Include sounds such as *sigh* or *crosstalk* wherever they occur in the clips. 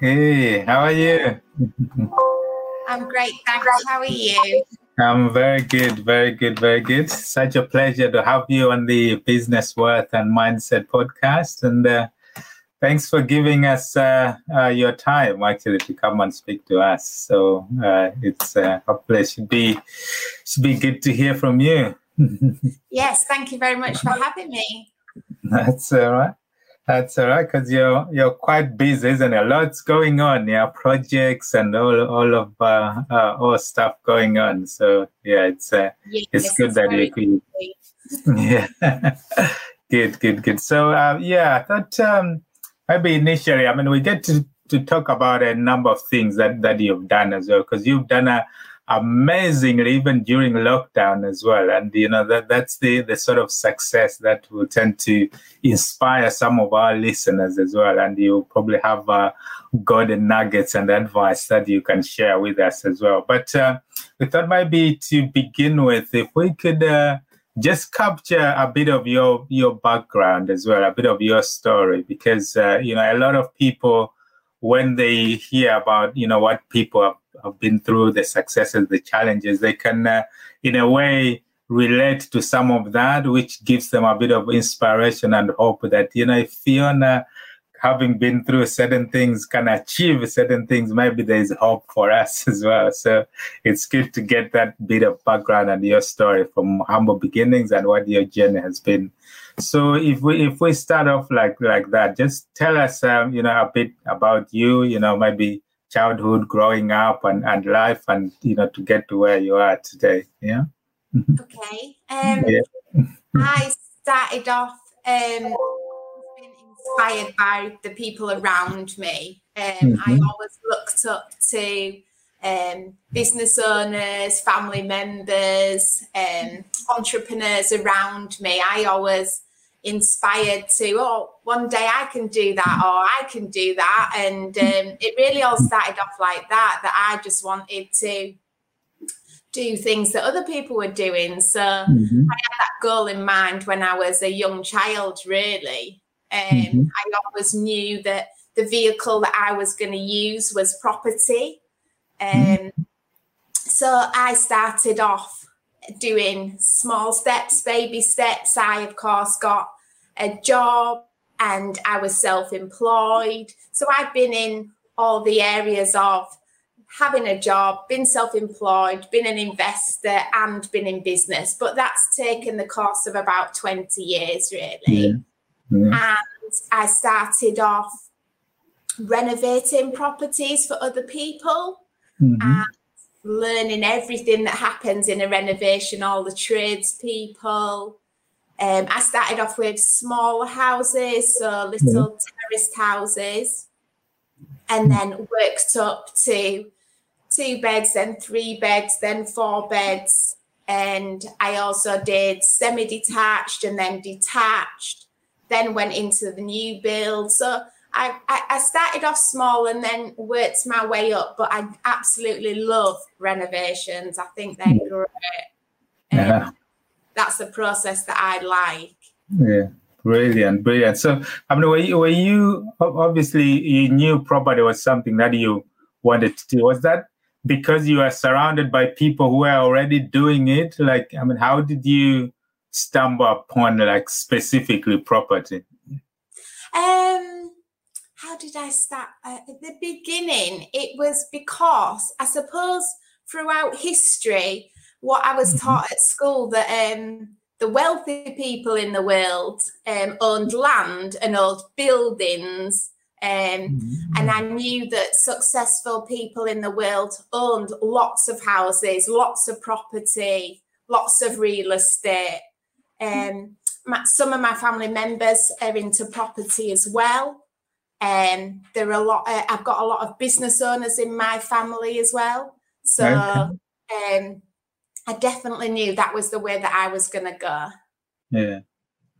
Hey, how are you? I'm great, thanks. How are you? I'm very good, very good, very good. Such a pleasure to have you on the Business Wealth and Mindset podcast. And uh, thanks for giving us uh, uh, your time actually to come and speak to us. So uh, it's uh, hopefully should be should be good to hear from you. *laughs* Yes, thank you very much for having me. That's all right. That's all right because you're you're quite busy, isn't it? Lots going on, yeah, projects and all all of uh, uh, all stuff going on. So yeah, it's uh, Yes, it's good that very you could. *laughs* Yeah. good, good, good. So, uh, yeah, I thought um, maybe initially, I mean, we get to, to talk about a number of things that, that you've done as well, because you've done a, amazingly even during lockdown as well. And, you know, that that's the, the sort of success that will tend to inspire some of our listeners as well. And you probably have uh, golden nuggets and advice that you can share with us as well. But uh, we thought maybe to begin with, if we could uh, just capture a bit of your your background as well, a bit of your story, because uh, you know a lot of people when they hear about you know what people have, have been through, the successes, the challenges, they can uh, in a way relate to some of that, which gives them a bit of inspiration and hope that you know if Fiona having been through certain things can achieve certain things maybe there's hope for us *laughs* as well. So it's good to get that bit of background and your story from humble beginnings and what your journey has been. So if we if we start off like like that just tell us um, you know a bit about you you know maybe childhood growing up and, and life and you know to get to where you are today yeah Okay. Um, Yeah. I started off um, inspired by the people around me. Um, I Mhm. always looked up to um, business owners, family members, um, entrepreneurs around me. I always inspired to, oh, one day I can do that, or I can do that. And um, it really all started off like that, that I just wanted to do things that other people were doing. So Mhm. I had that goal in mind when I was a young child, really. Um, Mhm. I always knew that the vehicle that I was going to use was property. Um, so I started off doing small steps, baby steps. I, of course, got a job and I was self employed. So I've been in all the areas of having a job, been self employed, been an investor, and been in business. But that's taken the course of about 20 years, really. Yeah. Yeah. And I started off renovating properties for other people Mhm. and learning everything that happens in a renovation, all the tradespeople. Um, I started off with small houses, so little terraced houses, and then worked up to two beds, then three beds, then four beds. And I also did semi detached and then detached, then went into the new build. So I, I, I started off small and then worked my way up, but I absolutely love renovations. I think they're great. Um, Yeah. That's the process that I like. Yeah, brilliant, brilliant. So, I mean, were you, were you obviously you knew property was something that you wanted to do? Was that because you are surrounded by people who are already doing it? Like, I mean, how did you stumble upon like specifically property? Um, how did I start? Uh, at the beginning, it was because I suppose throughout history, what I was Mhm. taught at school that um, the wealthy people in the world um, owned land and owned buildings. Um, and I knew that successful people in the world owned lots of houses, lots of property, lots of real estate. Um, my, some of my family members are into property as well. Um, there are a lot. Uh, I've got a lot of business owners in my family as well. So okay. um, I definitely knew that was the way that I was going to go. Yeah.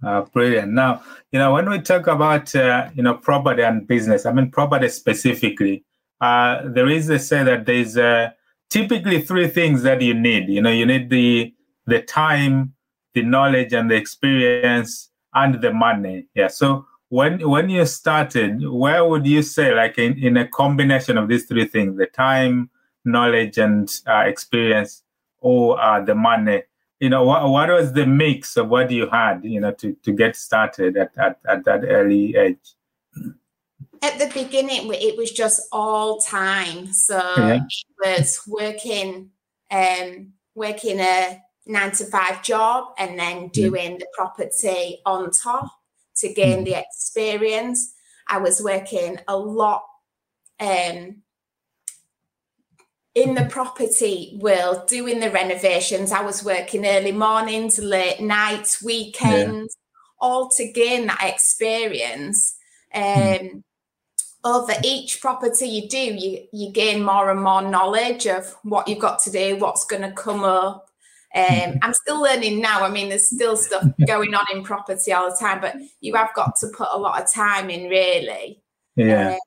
Uh, brilliant. Now, you know, when we talk about, uh, you know, property and business, I mean, property specifically, uh, there is a say that there's uh, typically three things that you need. You know, you need the the time, the knowledge, and the experience, and the money. Yeah. So when when you started, where would you say, like in, in a combination of these three things, the time, knowledge, and uh, experience, or uh, the money? You know, what, what was the mix of what you had, you know, to, to get started at, at, at that early age? At the beginning, it was just all time. So yeah. it was working, um, working a nine to five job and then doing yeah. the property on top to gain mm. the experience. I was working a lot um, in the property world doing the renovations. I was working early mornings, late nights, weekends, yeah. all to gain that experience. Um, mm. Over each property you do, you, you gain more and more knowledge of what you've got to do, what's going to come up, um, I'm still learning now. I mean, there's still stuff *laughs* going on in property all the time, but you have got to put a lot of time in, really. Yeah. Um,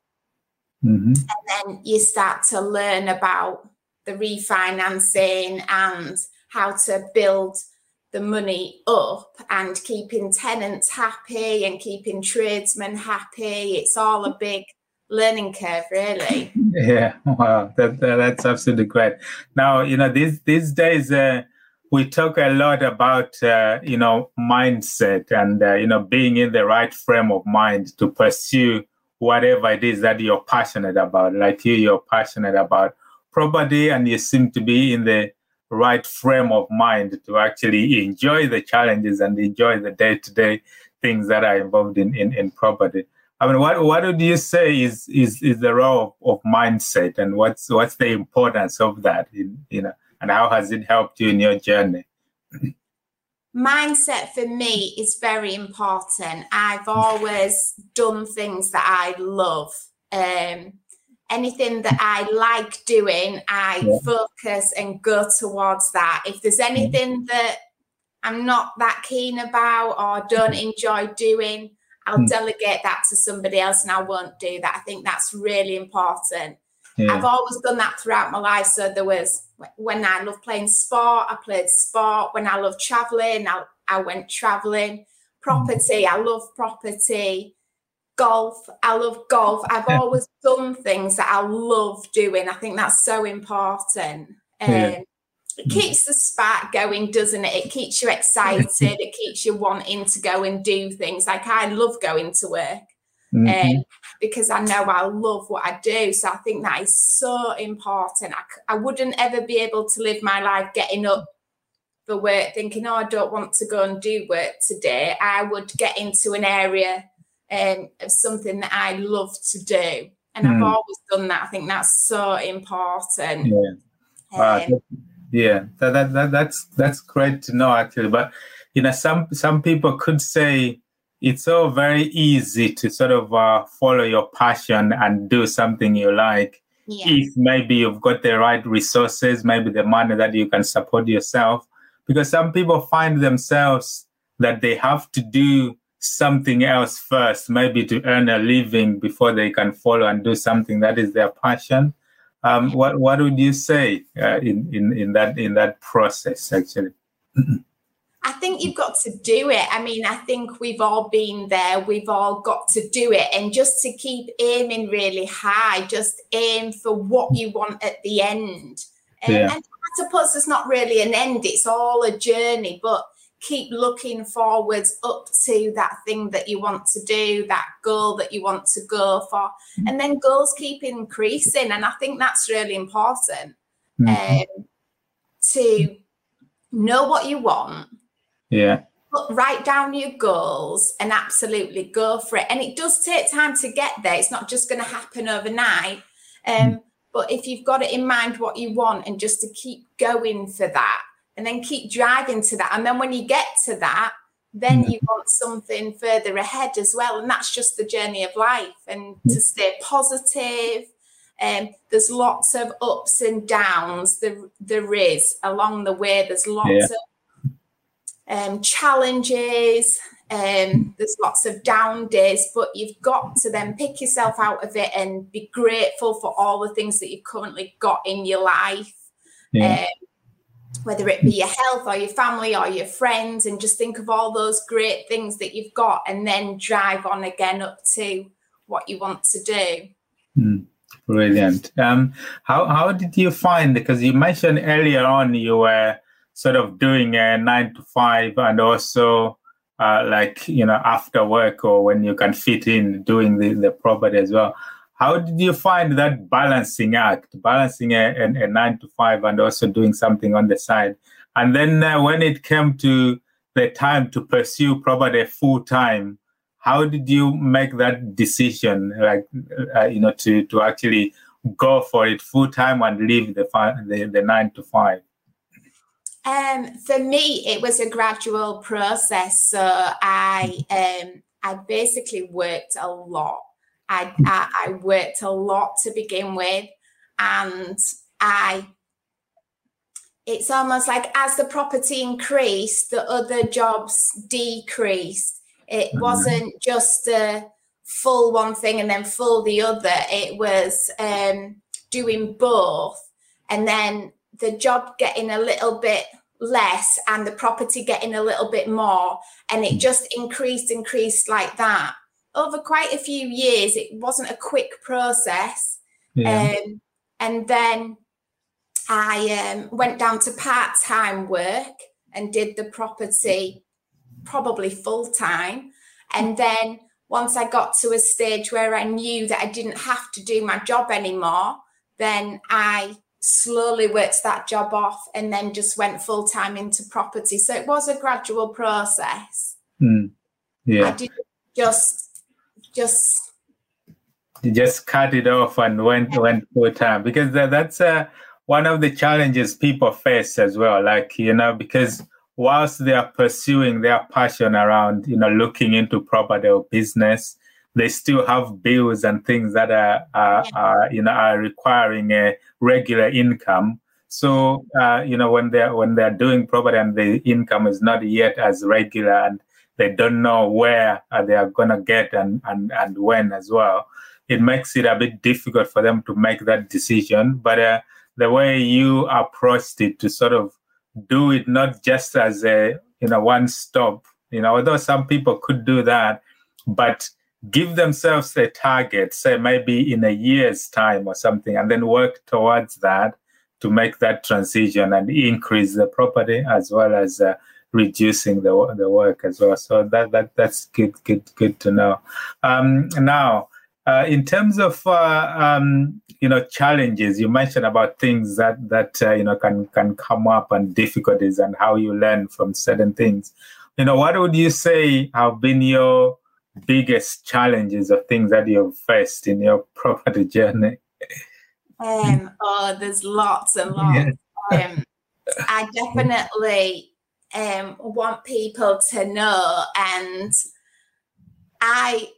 mm-hmm. And then you start to learn about the refinancing and how to build the money up and keeping tenants happy and keeping tradesmen happy. It's all a big learning curve, really. *laughs* Yeah, wow, that, that, that's absolutely great. Now, you know, these these days, uh, we talk a lot about uh, you know mindset and uh, you know being in the right frame of mind to pursue whatever it is that you're passionate about like you you're passionate about property and you seem to be in the right frame of mind to actually enjoy the challenges and enjoy the day-to-day things that are involved in in, in property i mean what what would you say is is is the role of, of mindset and what's what's the importance of that in you know and how has it helped you in your journey? Mindset for me is very important. I've always done things that I love. Um, anything that I like doing, I yeah. focus and go towards that. If there's anything that I'm not that keen about or don't enjoy doing, I'll mm. delegate that to somebody else and I won't do that. I think that's really important. Yeah. I've always done that throughout my life. So there was when I love playing sport, I played sport. When I love traveling, I, I went traveling. Property, I love property. Golf, I love golf. I've always done things that I love doing. I think that's so important. Um, yeah. It keeps the spark going, doesn't it? It keeps you excited. *laughs* it keeps you wanting to go and do things. Like I love going to work. Mm-hmm. Um, because I know I love what I do. So I think that is so important. I, I wouldn't ever be able to live my life getting up for work thinking, oh, I don't want to go and do work today. I would get into an area um, of something that I love to do. And mm. I've always done that. I think that's so important. Yeah. Um, yeah, that, that, that, that's that's great to know actually. But you know, some some people could say it's so very easy to sort of uh, follow your passion and do something you like yes. if maybe you've got the right resources maybe the money that you can support yourself. Because some people find themselves that they have to do something else first maybe to earn a living before they can follow and do something that is their passion. Um, what what would you say uh, in, in in that in that process actually *clears throat* I think you've got to do it. I mean, I think we've all been there. We've all got to do it. And just to keep aiming really high, just aim for what you want at the end. Um, yeah. And I suppose there's not really an end, it's all a journey, but keep looking forwards up to that thing that you want to do, that goal that you want to go for. And then goals keep increasing. And I think that's really important mm-hmm. um, to know what you want yeah. But write down your goals and absolutely go for it. And it does take time to get there. It's not just going to happen overnight. Um, mm. But if you've got it in mind what you want and just to keep going for that and then keep driving to that. And then when you get to that, then you want something further ahead as well. And that's just the journey of life. And to stay positive, um, there's lots of ups and downs. There, there is along the way. There's lots yeah. of um, challenges. Um, there's lots of down days, but you've got to then pick yourself out of it and be grateful for all the things that you've currently got in your life. Yeah. Um, whether it be your health or your family or your friends, and just think of all those great things that you've got and then drive on again up to what you want to do. Mm, brilliant. Um, how, how did you find, because you mentioned earlier on you were sort of doing a nine to five and also uh, like, you know, after work or when you can fit in doing the, the property as well. How did you find that balancing act, balancing a, a, a nine to five and also doing something on the side? And then uh, when it came to the time to pursue property full time, how did you make that decision, like uh, you know, to to actually go for it full time and leave the, the the nine to five? Um, for me, it was a gradual process. So I um, I basically worked a lot I, I, I worked a lot to begin with, and I it's almost like as the property increased, the other jobs decreased. It mm-hmm. wasn't just a full one thing and then full the other. It was um, doing both, and then the job getting a little bit less and the property getting a little bit more, and it just increased, increased like that over quite a few years, it wasn't a quick process. Yeah. Um, and then I um, went down to part time work and did the property probably full time. And then once I got to a stage where I knew that I didn't have to do my job anymore, then I slowly worked that job off and then just went full time into property. So it was a gradual process. Mm. Yeah. I didn't just just you just cut it off and went went full time because that, that's uh, one of the challenges people face as well. Like you know, because whilst they are pursuing their passion around you know looking into property or business, they still have bills and things that are, are, are you know are requiring a regular income. So uh, you know when they're when they're doing property and the income is not yet as regular and they don't know where uh, they are going to get and, and, and when as well. It makes it a bit difficult for them to make that decision. But uh, the way you approached it to sort of do it not just as a you know one stop, you know, although some people could do that, but give themselves a target, say maybe in a year's time or something, and then work towards that to make that transition and increase the property as well as uh, reducing the the work as well. So that that that's good good good to know. Um, now, uh, in terms of uh, um, you know challenges, you mentioned about things that that uh, you know can can come up and difficulties and how you learn from certain things. You know, what would you say have been your biggest challenges or things that you've faced in your *laughs* property journey? Um, oh, there's lots and lots. Yeah. Um, *laughs* I definitely um, want people to know. And I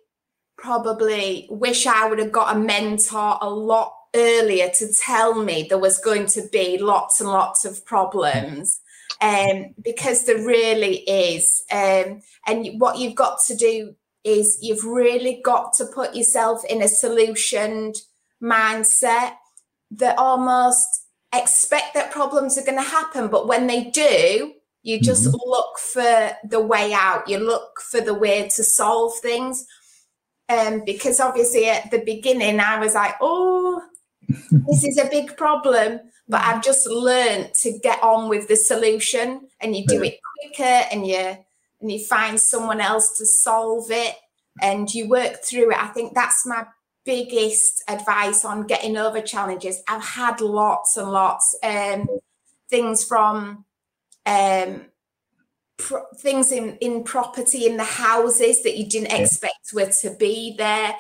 probably wish I would have got a mentor a lot earlier to tell me there was going to be lots and lots of problems. Um, because there really is. Um, and what you've got to do is you've really got to put yourself in a solution mindset that almost expect that problems are going to happen. But when they do, you just mm-hmm. look for the way out. You look for the way to solve things. Um, because obviously at the beginning I was like, oh, this is a big problem. But I've just learned to get on with the solution and you do it quicker and you and you find someone else to solve it and you work through it. I think that's my biggest advice on getting over challenges. I've had lots and lots um things from um, pro- things in, in property in the houses that you didn't expect were to be there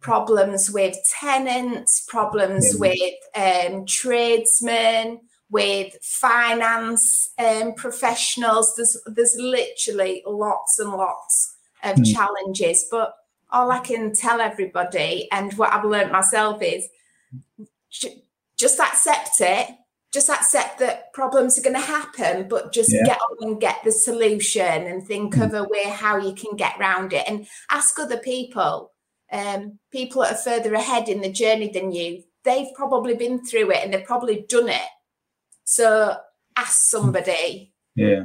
problems with tenants problems with um, tradesmen with finance um, professionals. There's there's literally lots and lots of mm. challenges, but all I can tell everybody and what I've learned myself is just accept it. Just accept that problems are going to happen, but just yeah. get on and get the solution and think mm. of a way how you can get around it and ask other people, um, people that are further ahead in the journey than you. They've probably been through it and they've probably done it. So ask somebody. Yeah.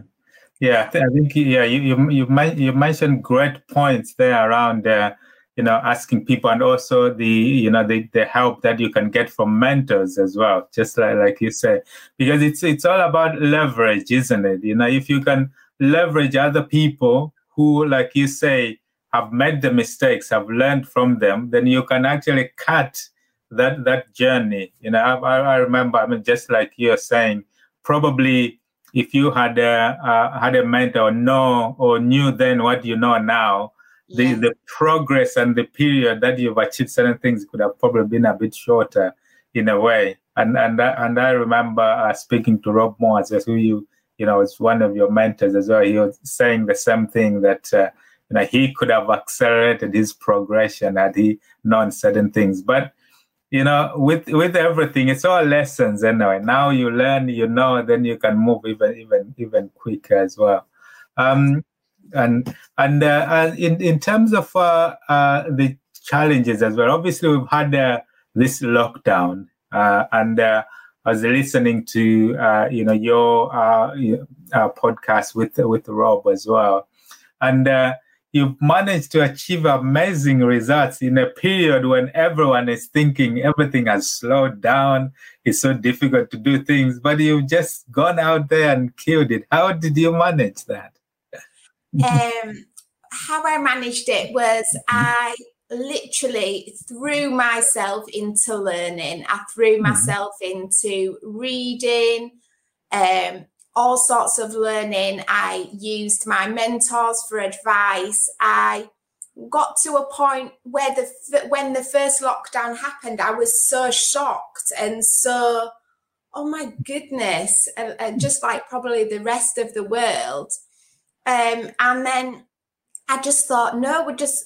Yeah, I think yeah, you you you, you mentioned great points there around uh, you know asking people and also the you know the, the help that you can get from mentors as well just like, like you said because it's it's all about leverage isn't it you know if you can leverage other people who like you say have made the mistakes have learned from them then you can actually cut that that journey you know i, I remember i mean just like you're saying probably if you had a uh, had a mentor know or knew then what you know now the, the progress and the period that you've achieved certain things could have probably been a bit shorter in a way. And and and I remember uh, speaking to Rob Moore, who you you know is one of your mentors as well. He was saying the same thing that uh, you know he could have accelerated his progression had he known certain things. But you know, with with everything, it's all lessons anyway. Now you learn, you know, then you can move even even even quicker as well. Um, and and uh, in in terms of uh, uh, the challenges as well, obviously we've had uh, this lockdown, uh, and uh, I was listening to you know your podcast with with Rob as well, and you've managed to achieve amazing results in a period when everyone is thinking everything has slowed down. It's so difficult to do things, but you've just gone out there and killed it. How did you manage that? um, how I managed it was I literally threw myself into learning. I threw mm-hmm. myself into reading, um, all sorts of learning. I used my mentors for advice. I got to a point where the when the first lockdown happened, I was so shocked and so, oh my goodness, and, and just like probably the rest of the world. Um, and then I just thought, no, we're just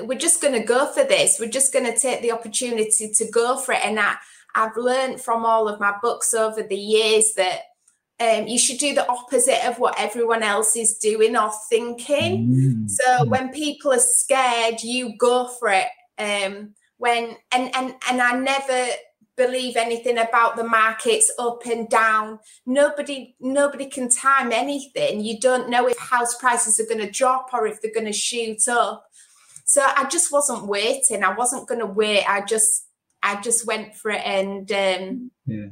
we're just going to go for this. We're just going to take the opportunity to go for it. And I, I've learned from all of my books over the years that um, you should do the opposite of what everyone else is doing or thinking. Mm. So when people are scared, you go for it. Um, when and and and I never believe anything about the markets up and down nobody nobody can time anything you don't know if house prices are going to drop or if they're going to shoot up so i just wasn't waiting i wasn't going to wait i just i just went for it and um, yeah.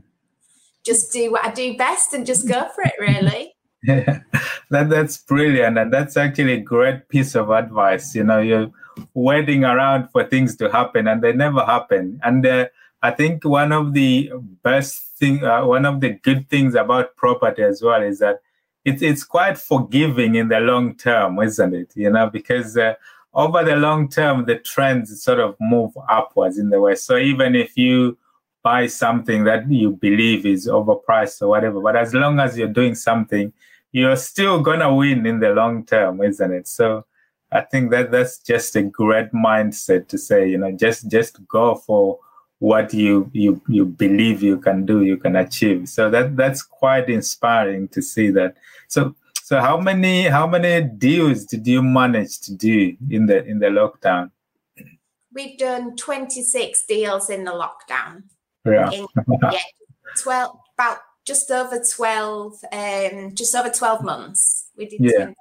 Just do what i do best and just go for it really yeah *laughs* that, that's brilliant and that's actually a great piece of advice you know you're waiting around for things to happen and they never happen and uh, I think one of the best thing, uh, one of the good things about property as well is that it's it's quite forgiving in the long term, isn't it? You know, because uh, over the long term, the trends sort of move upwards in the way. So even if you buy something that you believe is overpriced or whatever, but as long as you're doing something, you're still gonna win in the long term, isn't it? So I think that that's just a great mindset to say, you know, just just go for what you you you believe you can do you can achieve. So that that's quite inspiring to see that. So so how many how many deals did you manage to do in the in the lockdown? We've done 26 deals in the lockdown yeah, in, *laughs* yeah 12 about just over 12 um just over 12 months we did yeah.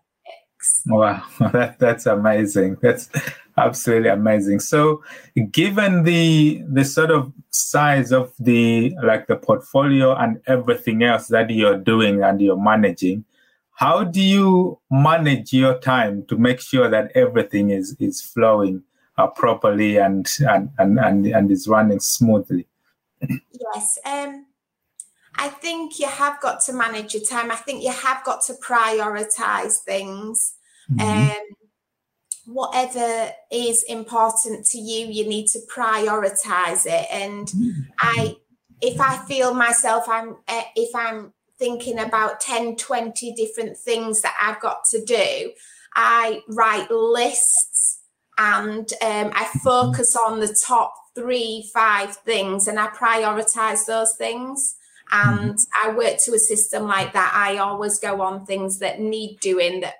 Wow, *laughs* that, that's amazing. That's absolutely amazing. So, given the the sort of size of the like the portfolio and everything else that you're doing and you're managing, how do you manage your time to make sure that everything is is flowing uh, properly and, and and and and is running smoothly? Yes. Um I think you have got to manage your time. I think you have got to prioritize things. Mm-hmm. Um, whatever is important to you, you need to prioritize it. And mm-hmm. I if I feel myself, I'm uh, if I'm thinking about 10, 20 different things that I've got to do, I write lists and um, I focus on the top three, five things and I prioritize those things. And I work to a system like that. I always go on things that need doing that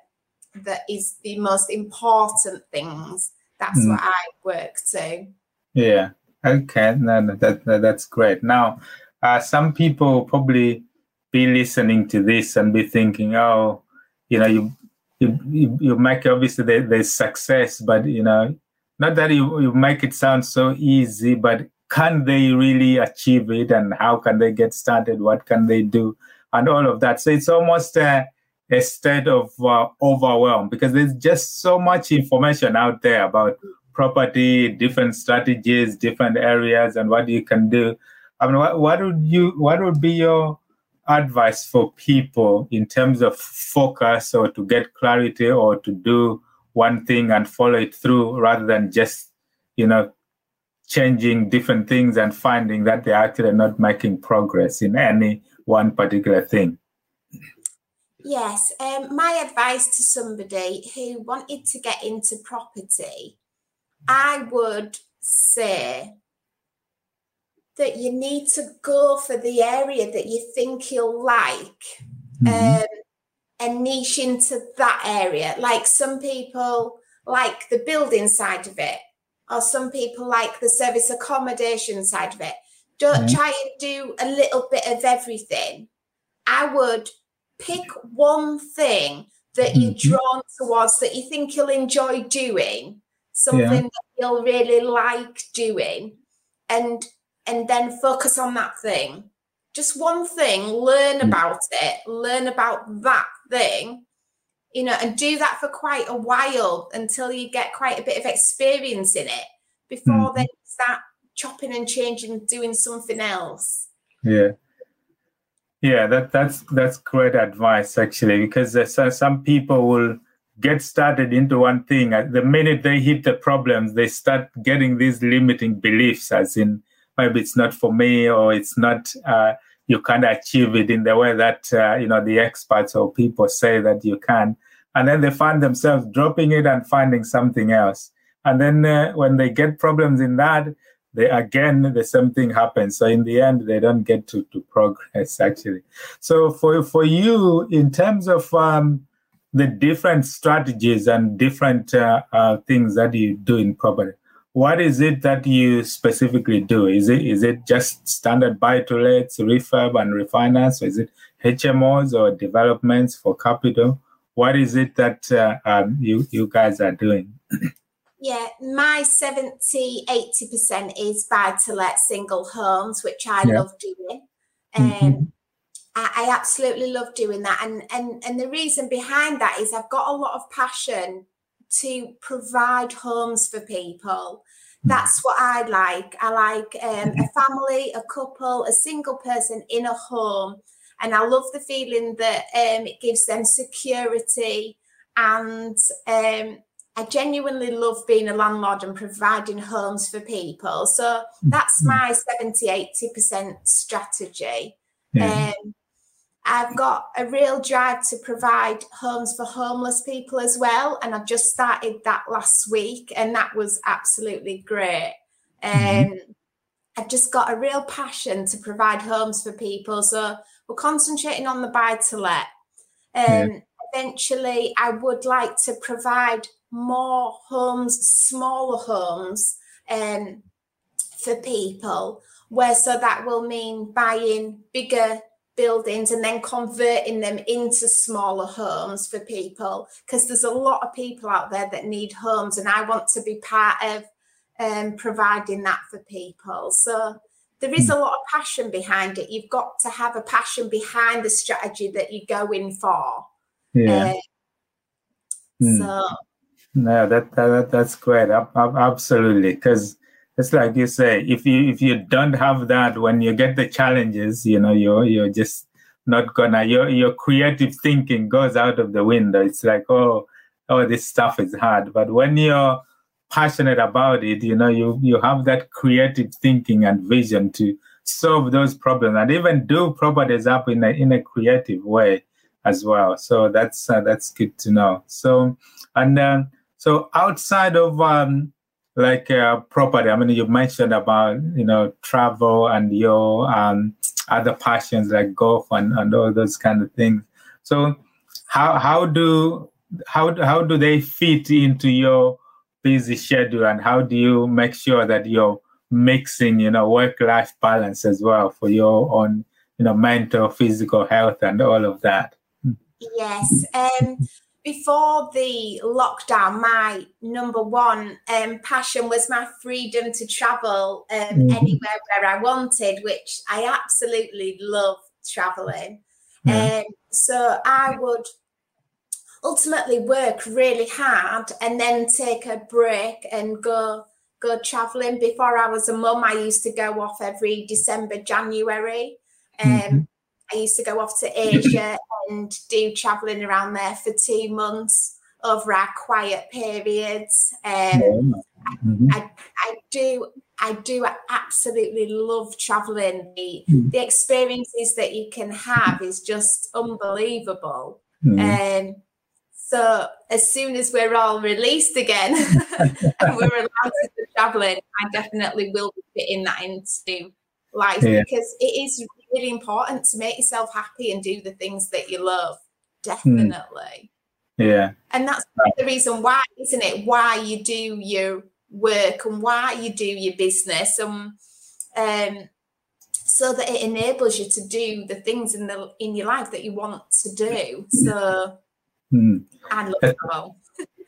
that is the most important things. That's mm. what I work to. Yeah. Okay. No, no, that, that that's great. Now, uh, some people probably be listening to this and be thinking, oh, you know, you you, you, make obviously there, there's success, but you know, not that you, you make it sound so easy, but can they really achieve it and how can they get started? What can they do? And all of that. So it's almost a, a state of uh, overwhelm because there's just so much information out there about property, different strategies, different areas, and what you can do. I mean, what, what would you, what would be your advice for people in terms of focus or to get clarity or to do one thing and follow it through rather than just, you know, changing different things and finding that they actually are actually not making progress in any one particular thing? Yes, um, my advice to somebody who wanted to get into property, I would say that you need to go for the area that you think you'll like mm-hmm. um, and niche into that area. Like some people like the building side of it, or some people like the service accommodation side of it. Don't mm-hmm. try and do a little bit of everything. I would pick one thing that mm-hmm. you're drawn towards that you think you'll enjoy doing, something yeah. that you'll really like doing, and and then focus on that thing. Just one thing, learn mm. about it, learn about that thing, you know, and do that for quite a while until you get quite a bit of experience in it before mm. then start chopping and changing, doing something else. Yeah. Yeah, that that's that's great advice actually, because uh, some people will get started into one thing. The minute they hit the problems, they start getting these limiting beliefs, as in maybe it's not for me or it's not uh, you can't achieve it in the way that uh, you know the experts or people say that you can. And then they find themselves dropping it and finding something else. And then uh, when they get problems in that they again the same thing happens. So in the end they don't get to, to progress actually. So for for you in terms of um, the different strategies and different uh, uh, things that you do in property what is it that you specifically do? Is it is it just standard buy to lets, refurb and refinance, or is it HMOs or developments for capital? What is it that uh, um, you you guys are doing? *clears throat* yeah, my 70 80% is buy to let single homes, which I yeah. love doing. Mm-hmm. Um, mm-hmm. I, I absolutely love doing that. And, and, and the reason behind that is I've got a lot of passion to provide homes for people. That's what I like. I like um, a family, a couple, a single person in a home. And I love the feeling that um, it gives them security. And um, I genuinely love being a landlord and providing homes for people. So that's mm-hmm. my 70, 80% strategy. Yeah. Um, I've got a real drive to provide homes for homeless people as well. And I've just started that last week, and that was absolutely great. Mm-hmm. Um, I've just got a real passion to provide homes for people. So we're concentrating on the buy to let. Um, yeah. Eventually, I would like to provide more homes, smaller homes um, for people, where so that will mean buying bigger buildings and then converting them into smaller homes for people because there's a lot of people out there that need homes and I want to be part of um, providing that for people. So there is a lot of passion behind it. You've got to have a passion behind the strategy that you're going for. Yeah. Uh, So. No, that, that that's great. Absolutely, because it's like you say if you if you don't have that when you get the challenges you know you're you're just not gonna your your creative thinking goes out of the window it's like oh oh this stuff is hard but when you're passionate about it you know you you have that creative thinking and vision to solve those problems and even do properties up in a in a creative way as well. So that's uh, that's good to know. So and uh, so outside of um, like uh, property, I mean, you mentioned about you know travel and your um, other passions like golf and, and all those kind of things. So how how do how how do they fit into your busy schedule and how do you make sure that you're mixing you know work life balance as well for your own you know mental physical health and all of that yes um before the lockdown my number one um, passion was my freedom to travel um, mm-hmm. anywhere where i wanted which i absolutely love traveling mm-hmm. um, so i would ultimately work really hard and then take a break and go go traveling. Before I was a mum, I used to go off every December, January. Um, mm-hmm. I used to go off to Asia and do traveling around there for two months over our quiet periods. Um, mm-hmm. I, I, do I do absolutely love traveling. The, mm-hmm. the experiences that you can have is just unbelievable. Mm-hmm. Um, so as soon as we're all released again *laughs* and we're allowed to go traveling, I definitely will be fitting that into life yeah. because it is really important to make yourself happy and do the things that you love. Definitely. Mm. Yeah. And that's the reason why, isn't it? Why you do your work and why you do your business. And um so that it enables you to do the things in the in your life that you want to do. So Mm.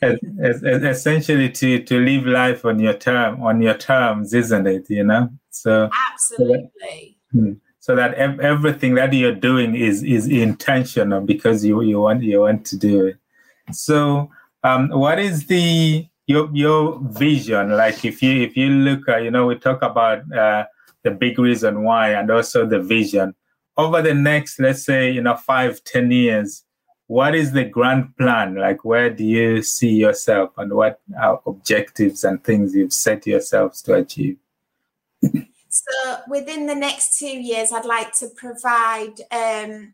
essentially to to live life on your term on your terms isn't it you know so absolutely so that, so that ev- everything that you're doing is is intentional because you you want you want to do it so um what is the your your vision like if you if you look at you know we talk about uh the big reason why and also the vision over the next let's say you know five ten years what is the grand plan? Like, where do you see yourself and what objectives and things you've set yourselves to achieve? So, within the next two years, I'd like to provide um,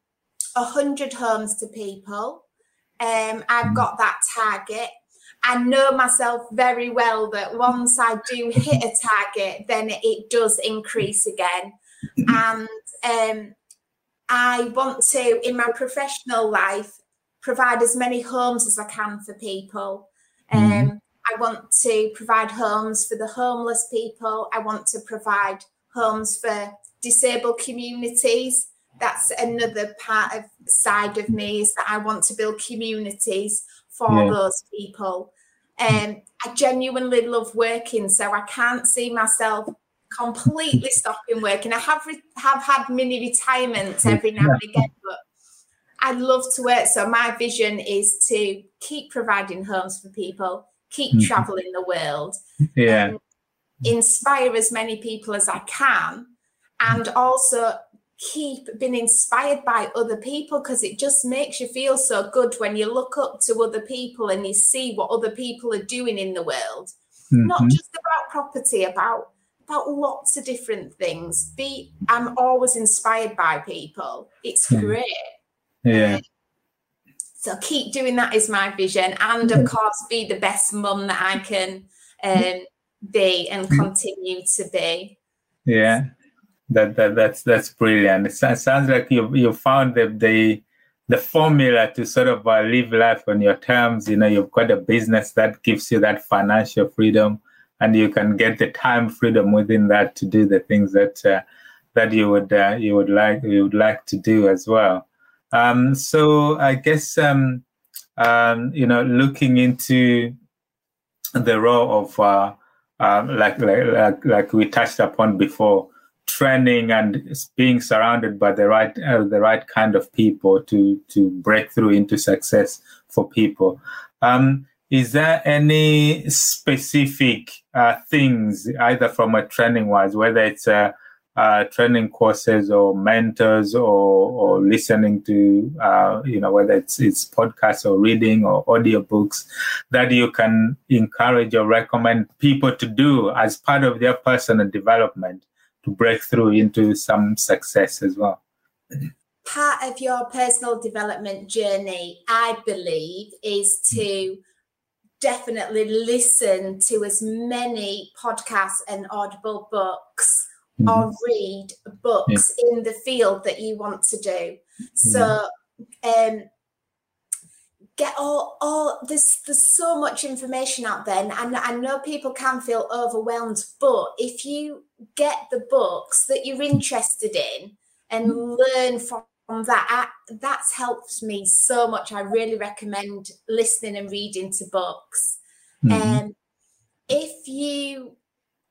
100 homes to people. Um, I've got that target. I know myself very well that once I do hit a target, then it does increase again. And um, I want to, in my professional life, provide as many homes as I can for people. Mm-hmm. Um, mm. I want to provide homes for the homeless people. I want to provide homes for disabled communities. That's another part of side of me is that I want to build communities for yeah. those people. Um, I genuinely love working, so I can't see myself completely stopping working. I have re- have had mini retirements every now and again, but I love to work. So my vision is to keep providing homes for people, keep mm-hmm. traveling the world, yeah, inspire as many people as I can, and also keep being inspired by other people because it just makes you feel so good when you look up to other people and you see what other people are doing in the world. Mm-hmm. Not just about property, about about lots of different things. Be I'm always inspired by people. It's great. Yeah. So keep doing that is my vision, and of course, be the best mum that I can um, be and continue to be. Yeah, that, that that's that's brilliant. It sounds like you you found the the the formula to sort of uh, live life on your terms. You know, you've got a business that gives you that financial freedom, and you can get the time freedom within that to do the things that uh, that you would uh, you would like you would like to do as well. Um, so I guess um, um, you know, looking into the role of uh, um, like, like like we touched upon before, training and being surrounded by the right uh, the right kind of people to to break through into success for people. Um, is there any specific uh, things either from a training wise, whether it's a uh, training courses or mentors or, or listening to uh, you know whether it's it's podcasts or reading or audiobooks that you can encourage or recommend people to do as part of their personal development to break through into some success as well. Part of your personal development journey i believe is to definitely listen to as many podcasts and audible books mm-hmm. or read books yeah. in the field that you want to do mm-hmm. so um get all all there's there's so much information out there and I know people can feel overwhelmed but if you get the books that you're interested in and learn from that I, that's helped me so much i really recommend listening and reading to books mm-hmm. um if you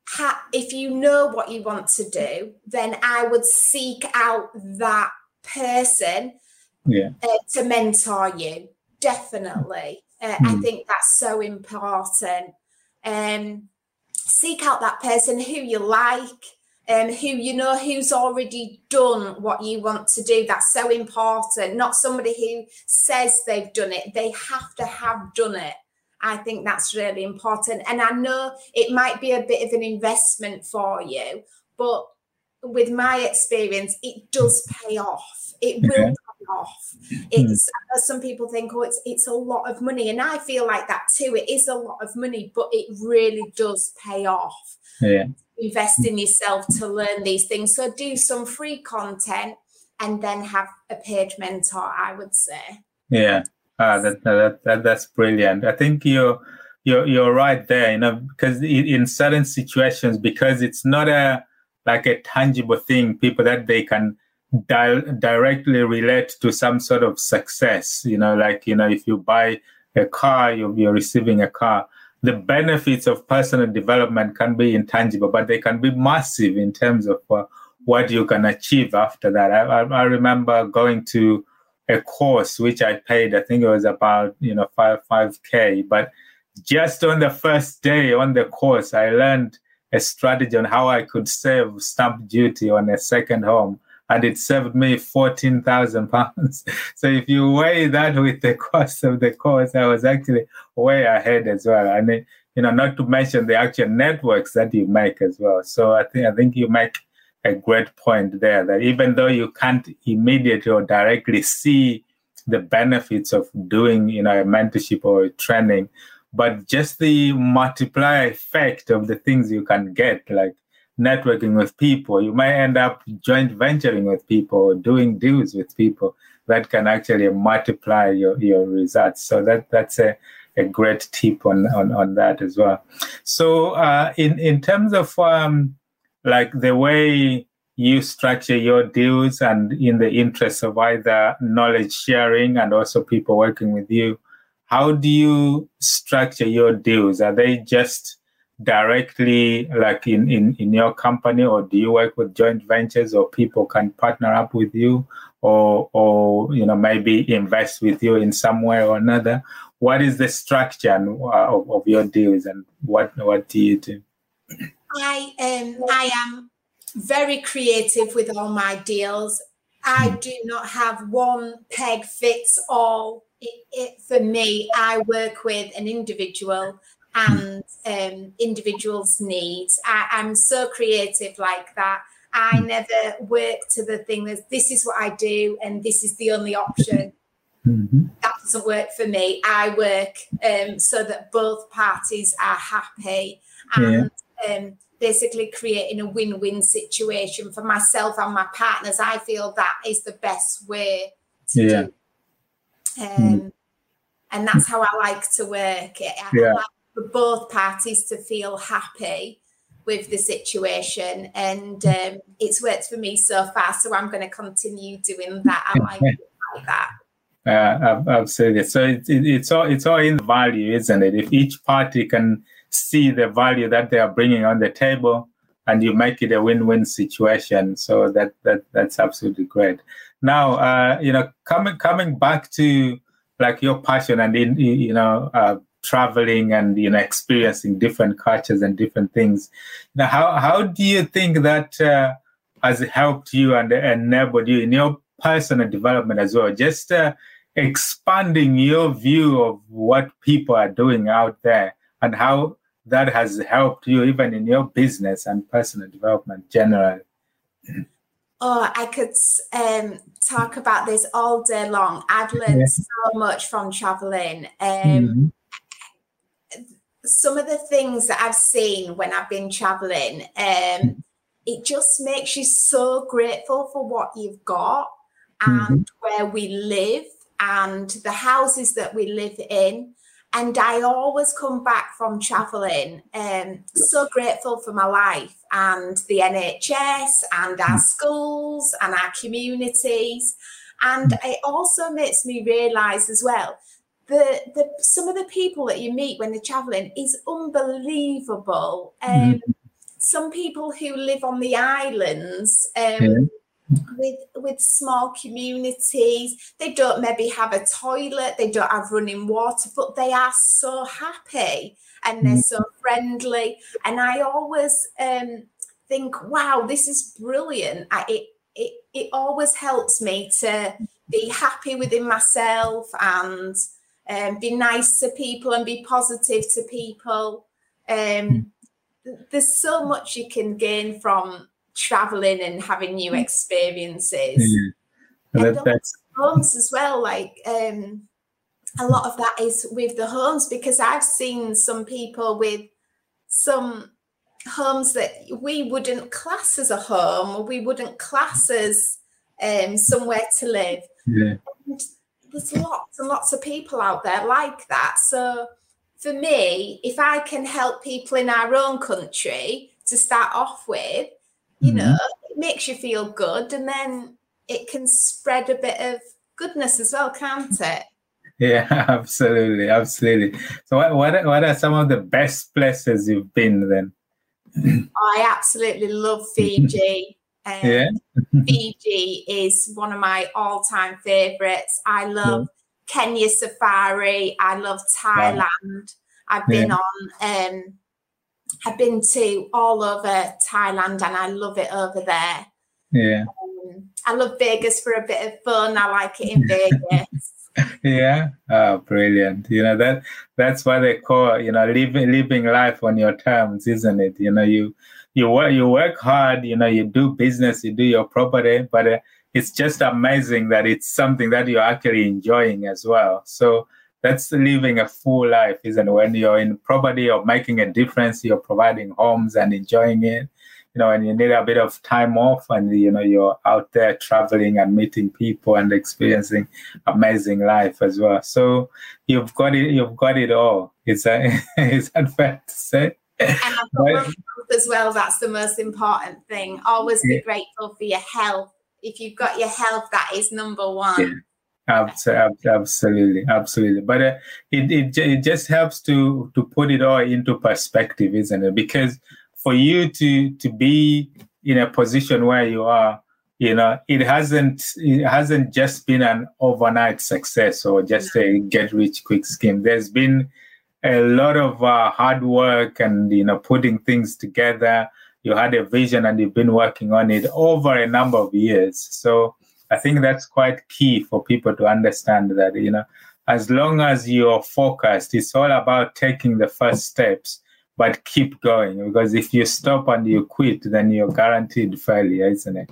ha- if you know what you want to do then i would seek out that person yeah. uh, to mentor you definitely. Uh, mm. I hmm. think that's so important. Um, seek out that person who you like, um, who you know who's already done what you want to do. That's so important. Not somebody who says they've done it, they have to have done it. I think that's really important. And I know it might be a bit of an investment for you, but with my experience, it does pay off. It will pay off. Hmm. It's mm. some people think, oh, it's it's a lot of money, and I feel like that too. It is a lot of money, but it really does pay off. Yeah. Invest in yourself to learn these things. So do some free content and then have a paid mentor. I would say. Yeah, ah, that, that, that that's brilliant. I think you're you're you're right there. You know, because in certain situations, because it's not a like a tangible thing, people that they can di- directly relate to some sort of success. You know, like, you know, if you buy a car, you'll be receiving a car. The benefits of personal development can be intangible, but they can be massive in terms of uh, what you can achieve after that. I, I, I remember going to a course which I paid, I think it was about, you know, five, 5K, but just on the first day on the course, I learned a strategy on how I could save stamp duty on a second home and it saved me 14,000 *laughs* pounds. So if you weigh that with the *laughs* cost of the course, I was actually way ahead as well. And, it, you know, not to mention the actual networks that you make as well. So I think, I think you make a great point there that even though you can't immediately or directly see the benefits of doing, you know, a mentorship or a training, but just the multiplier effect of the things you can get, like networking with people. You might end up joint venturing with people, doing deals with people that can actually multiply your, your results. So that that's a, a great tip on, on, on that as well. So uh, in, in terms of um, like the way you structure your deals and in the interest of either knowledge sharing and also people working with you, how do you structure your deals? Are they just directly like in, in, in your company or do you work with joint ventures or people can partner up with you or or you know maybe invest with you in some way or another what is the structure uh, of, of your deals and what what do you do i um i am very creative with all my deals i hmm. do not have one peg fits all it, it, for me i work with an individual and um, individuals' needs. I, I'm so creative like that. I hmm. never work to the thing that this is what I do and this is the only option. Mm-hmm. That doesn't work for me. I work um, so that both parties are happy and yeah. um, basically creating a win win situation for myself and my partners. I feel that is the best way to yeah. do. Um, mm. And that's how I like to work. I, yeah. Like for both parties to feel happy with the situation. And um, it's worked for me so far. So I'm going to continue doing that. I like, like that. Uh, absolutely. So it, it, it's all it's all in value, isn't it? If each party can see the value that they are bringing on the table, and you make it a win-win situation, so that that that's absolutely great. Now, uh, you know, coming coming back to like your passion and in you know uh, traveling and you know experiencing different cultures and different things. Now, how how do you think that uh, has helped you and enabled you in your personal development as well? Just uh, expanding your view of what people are doing out there and how that has helped you even in your business and personal development generally? Oh, I could um, talk about this all day long. I've learned yeah. so much from traveling. Um, mm-hmm. Some of the things that I've seen when I've been traveling, um, it just makes you so grateful for what you've got and mm-hmm. where we live and the houses that we live in. And I always come back from traveling um, so grateful for my life and the NHS and our mm. schools and our communities. And mm. it also makes me realize as well the, the some of the people that you meet when they're traveling is unbelievable. Um, mm Some people who live on the islands. Um, yeah with with small communities. They don't maybe have a toilet they don't have running water but they are so happy and they're so friendly. And i always um, think wow this is brilliant. I, it, it it always helps me to be happy within myself and um, be nice to people and be positive to people. Um, there's so much you can gain from traveling and having new mm. experiences. Yeah. That, that's homes as well. Like um, a lot of that is with the homes because I've seen some people with some homes that we wouldn't class as a home or we wouldn't class as um, somewhere to live. Yeah. And there's lots and lots of people out there like that. So for me, if I can help people in our own country to start off with, you mm-hmm. know, it makes you feel good and then it can spread a bit of goodness as well, can't *laughs* it? Yeah, *laughs* absolutely, absolutely. So, what what are, what are some of the best places you've been then? I absolutely love *laughs* Fiji. Um, yeah. Fiji is one of my all-time favorites. I love yeah. Kenya Safari. I love Thailand. I've been yeah. on um, I've been to all over Thailand and I love it over there. Yeah. Um, I love Vegas for a bit of fun. I like it in *laughs* Vegas. yeah. Oh, brilliant. You know that that's what they call you know living living life on your terms, isn't it? You know you you work you work hard. You know you do business, you do your property, but uh, it's just amazing that it's something that you're actually enjoying as well. So that's living a full life, isn't it? When you're in property or making a difference, you're providing homes and enjoying it. You know, and you need a bit of time off, and you know you're out there traveling and meeting people and experiencing amazing life as well. So you've got it. You've got it all. Is that *laughs* is that fair to say? And as well. That's the most important thing. Always be yeah. grateful for your health. If you've got your health, that is number one. Yeah Absolutely, absolutely. But uh, it, it it just helps to to put it all into perspective, isn't it? Because for you to to be in a position where you are, you know, it hasn't it hasn't just been an overnight success or just a get rich quick scheme. There's been a lot of uh, hard work and you know putting things together. You had a vision and you've been working on it over a number of years. So I think that's quite key for people to understand that, you know, as long as you're focused, it's all about taking the first steps, but keep going. Because if you stop and you quit, then you're guaranteed failure, isn't it?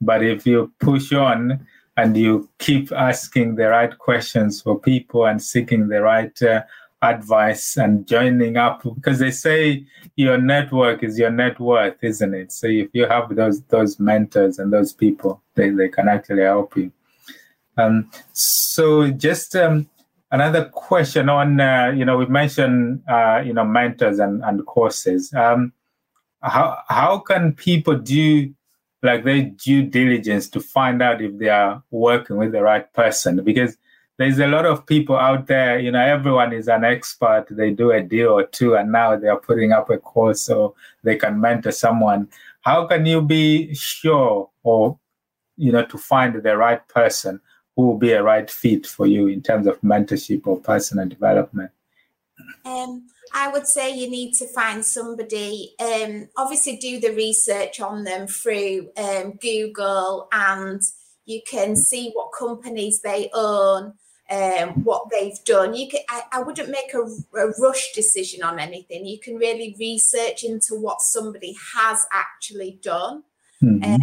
But if you push on and you keep asking the right questions for people and seeking the right uh, advice and joining up because they say your network is your net worth isn't it? So if you have those those mentors and those people they, they can actually help you. Um, so just um, another question on uh, you know we mentioned uh, you know mentors and, and courses. Um, how how can people do like their due diligence to find out if they are working with the right person? Because there's a lot of people out there, you know, everyone is an expert. They do a deal or two, and now they are putting up a course so they can mentor someone. How can you be sure or, you know, to find the right person who will be a right fit for you in terms of mentorship or personal development? Um, I would say you need to find somebody, um, obviously, do the research on them through um, Google and you can see what companies they own um, what they've done. You can, I, I wouldn't make a, a, rush decision on anything. You can really research into what somebody has actually done. Mm-hmm. Um,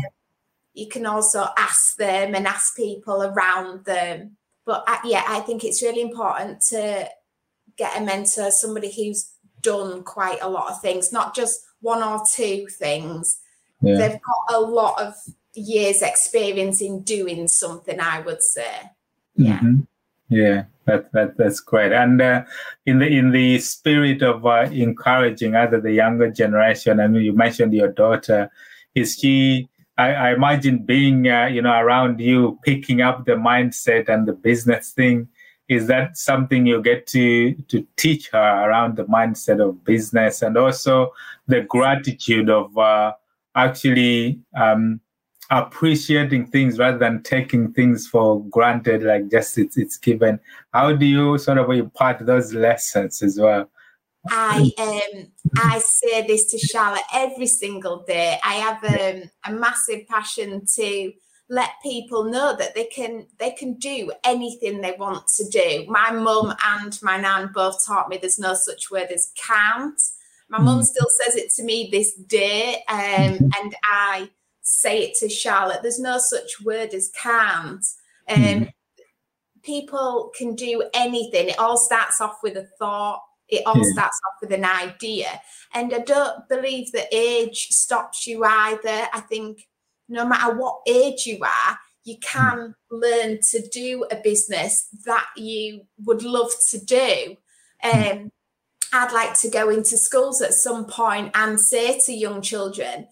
you can also ask them and ask people around them. But uh, yeah, I think it's really important to get a mentor, somebody who's done quite a lot of things, not just one or two things. Yeah. They've got a lot of years' experience in doing something, I would say. Yeah. Mm-hmm. Yeah, that, that that's great. And uh, in the in the spirit of uh, encouraging other the younger generation, and you mentioned your daughter, is she? I, I imagine being uh, you know around you, picking up the mindset and the business thing. Is that something you get to to teach her around the mindset of business and also the gratitude of uh, actually um, appreciating things rather than taking things for granted, like just it's it's given. How do you sort of impart those lessons as well? I um I say this to Charlotte every single day. I have um, a massive passion to let people know that they can they can do anything they want to do. My mum and my nan both taught me there's no such word as can't. My mum mm. still says it to me this day, um, mm-hmm. and I say it to Charlotte. There's no such word as can't. Um, mm. People can do anything. It all starts off with a thought. It all yeah. starts off with an idea. And I don't believe that age stops you either. I think no matter what age you are, you can mm. learn to do a business that you would love to do. Mm. Um, I'd like to go into schools at some point and say to young children,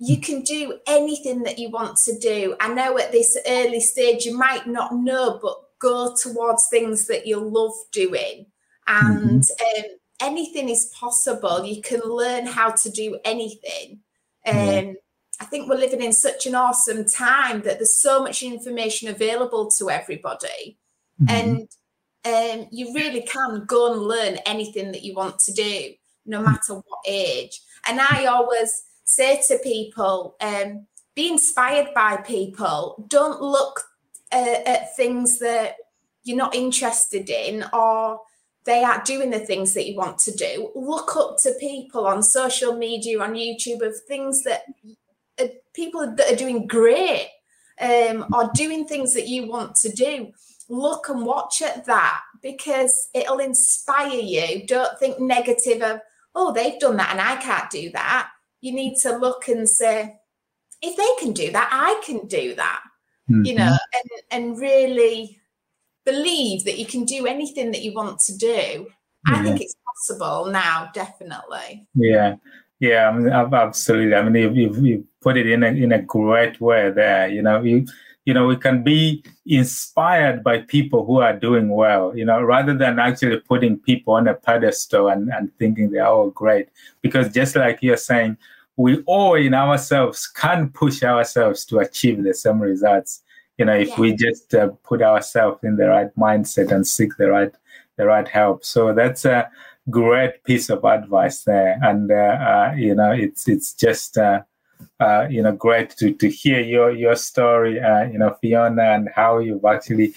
you can do anything that you want to do. I know at this early stage you might not know, but go towards things that you love doing. And mm-hmm. um, anything is possible. You can learn how to do anything. Um, mm-hmm. I think we're living in such an awesome time that there's so much information available to everybody. Mm-hmm. And um, you really can go and learn anything that you want to do, no matter what age. And I always say to people, um, be inspired by people. Don't look uh, at things that you're not interested in or they aren't doing the things that you want to do. Look up to people on social media, on YouTube, of things that uh, people that are doing great um, or doing things that you want to do. Look and watch at that because it'll inspire you. Don't think negative of, oh, they've done that and I can't do that you need to look and say, if they can do that, I can do that. Mm-hmm. You know, and and really believe that you can do anything that you want to do. Yeah. I think it's possible now, definitely. Yeah, yeah, I mean, absolutely. I mean, you you put it in a in a great way there. You know, you you know we can be inspired by people who are doing well you know rather than actually putting people on a pedestal and, and thinking they're all great. Because just like you're saying we all in ourselves can push ourselves to achieve the same results. You know if yeah. we just uh, put ourselves in the right mindset and seek the right the right help. So that's a great piece of advice there. And uh, uh, you know it's it's just uh, uh, you know, great to, to hear your your story, uh, you know, Fiona, and how you've actually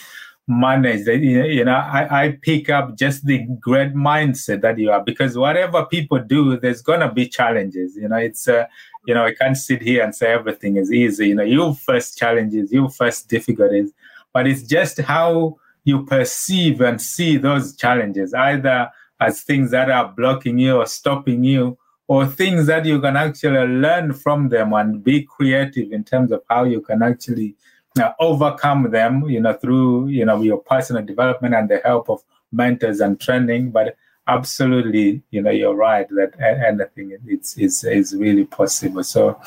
managed it. You know, I, I pick up just the great mindset that you are because whatever people do, there's gonna be challenges. You know, it's uh, you know, I can't sit here and say everything is easy. You know, you first challenges, you first difficulties, but it's just how you perceive and see those challenges, either as things that are blocking you or stopping you, or things that you can actually learn from them and be creative in terms of how you can actually know, overcome them, you know, through, you know, your personal development and the help of mentors and training. But absolutely, you know, you're right that anything it's is is really possible. So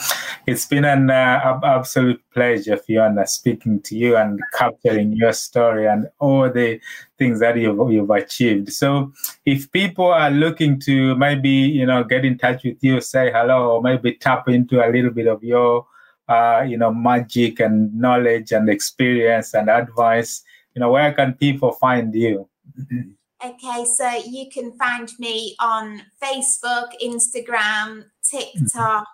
it's been an uh, absolute pleasure, Fiona, speaking to you and capturing your story and all the things that you've you've achieved. So if people are looking to maybe you know get in touch with you, say hello, or maybe tap into a little bit of your uh, you know magic and knowledge and experience and advice, you know, where can people find you? Okay, so you can find me on Facebook, Instagram, TikTok.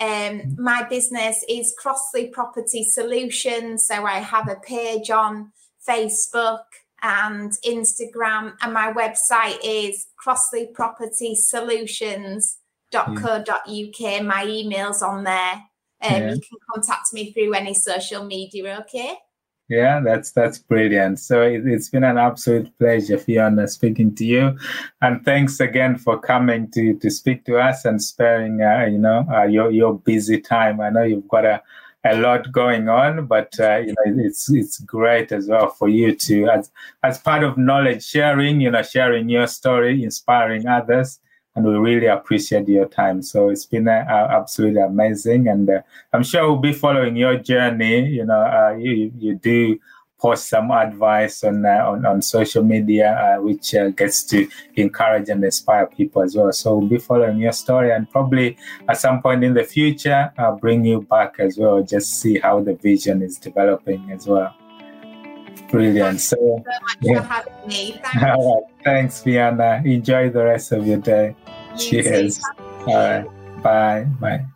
Um, my business is Crossley Property Solutions, so I have a page on Facebook and Instagram. And my website is crossleypropertysolutions.co.uk. My email's on there. Um, yeah. You can contact me through any social media, okay? Yeah, that's that's brilliant. So it, has been an absolute pleasure, Fiona, speaking to you, and thanks again for coming to to speak to us and sparing, uh, you know, uh, your your busy time. I know you've got a a lot going on, but uh, you know it's it's great as well for you to as as part of knowledge sharing, you know, sharing your story, inspiring others, and we really appreciate your time. So it's been uh, absolutely amazing, and uh, I'm sure we'll be following your journey. You know, uh, you you do post some advice on uh, on, on social media, uh, which uh, gets to encourage and inspire people as well. So we'll be following your story, and probably at some point in the future, I'll bring you back as well, just see how the vision is developing as well. Brilliant. So, so yeah. *laughs* Thank Thanks, Fiona. Enjoy the rest of your day. You Cheers. All right. Bye. Bye.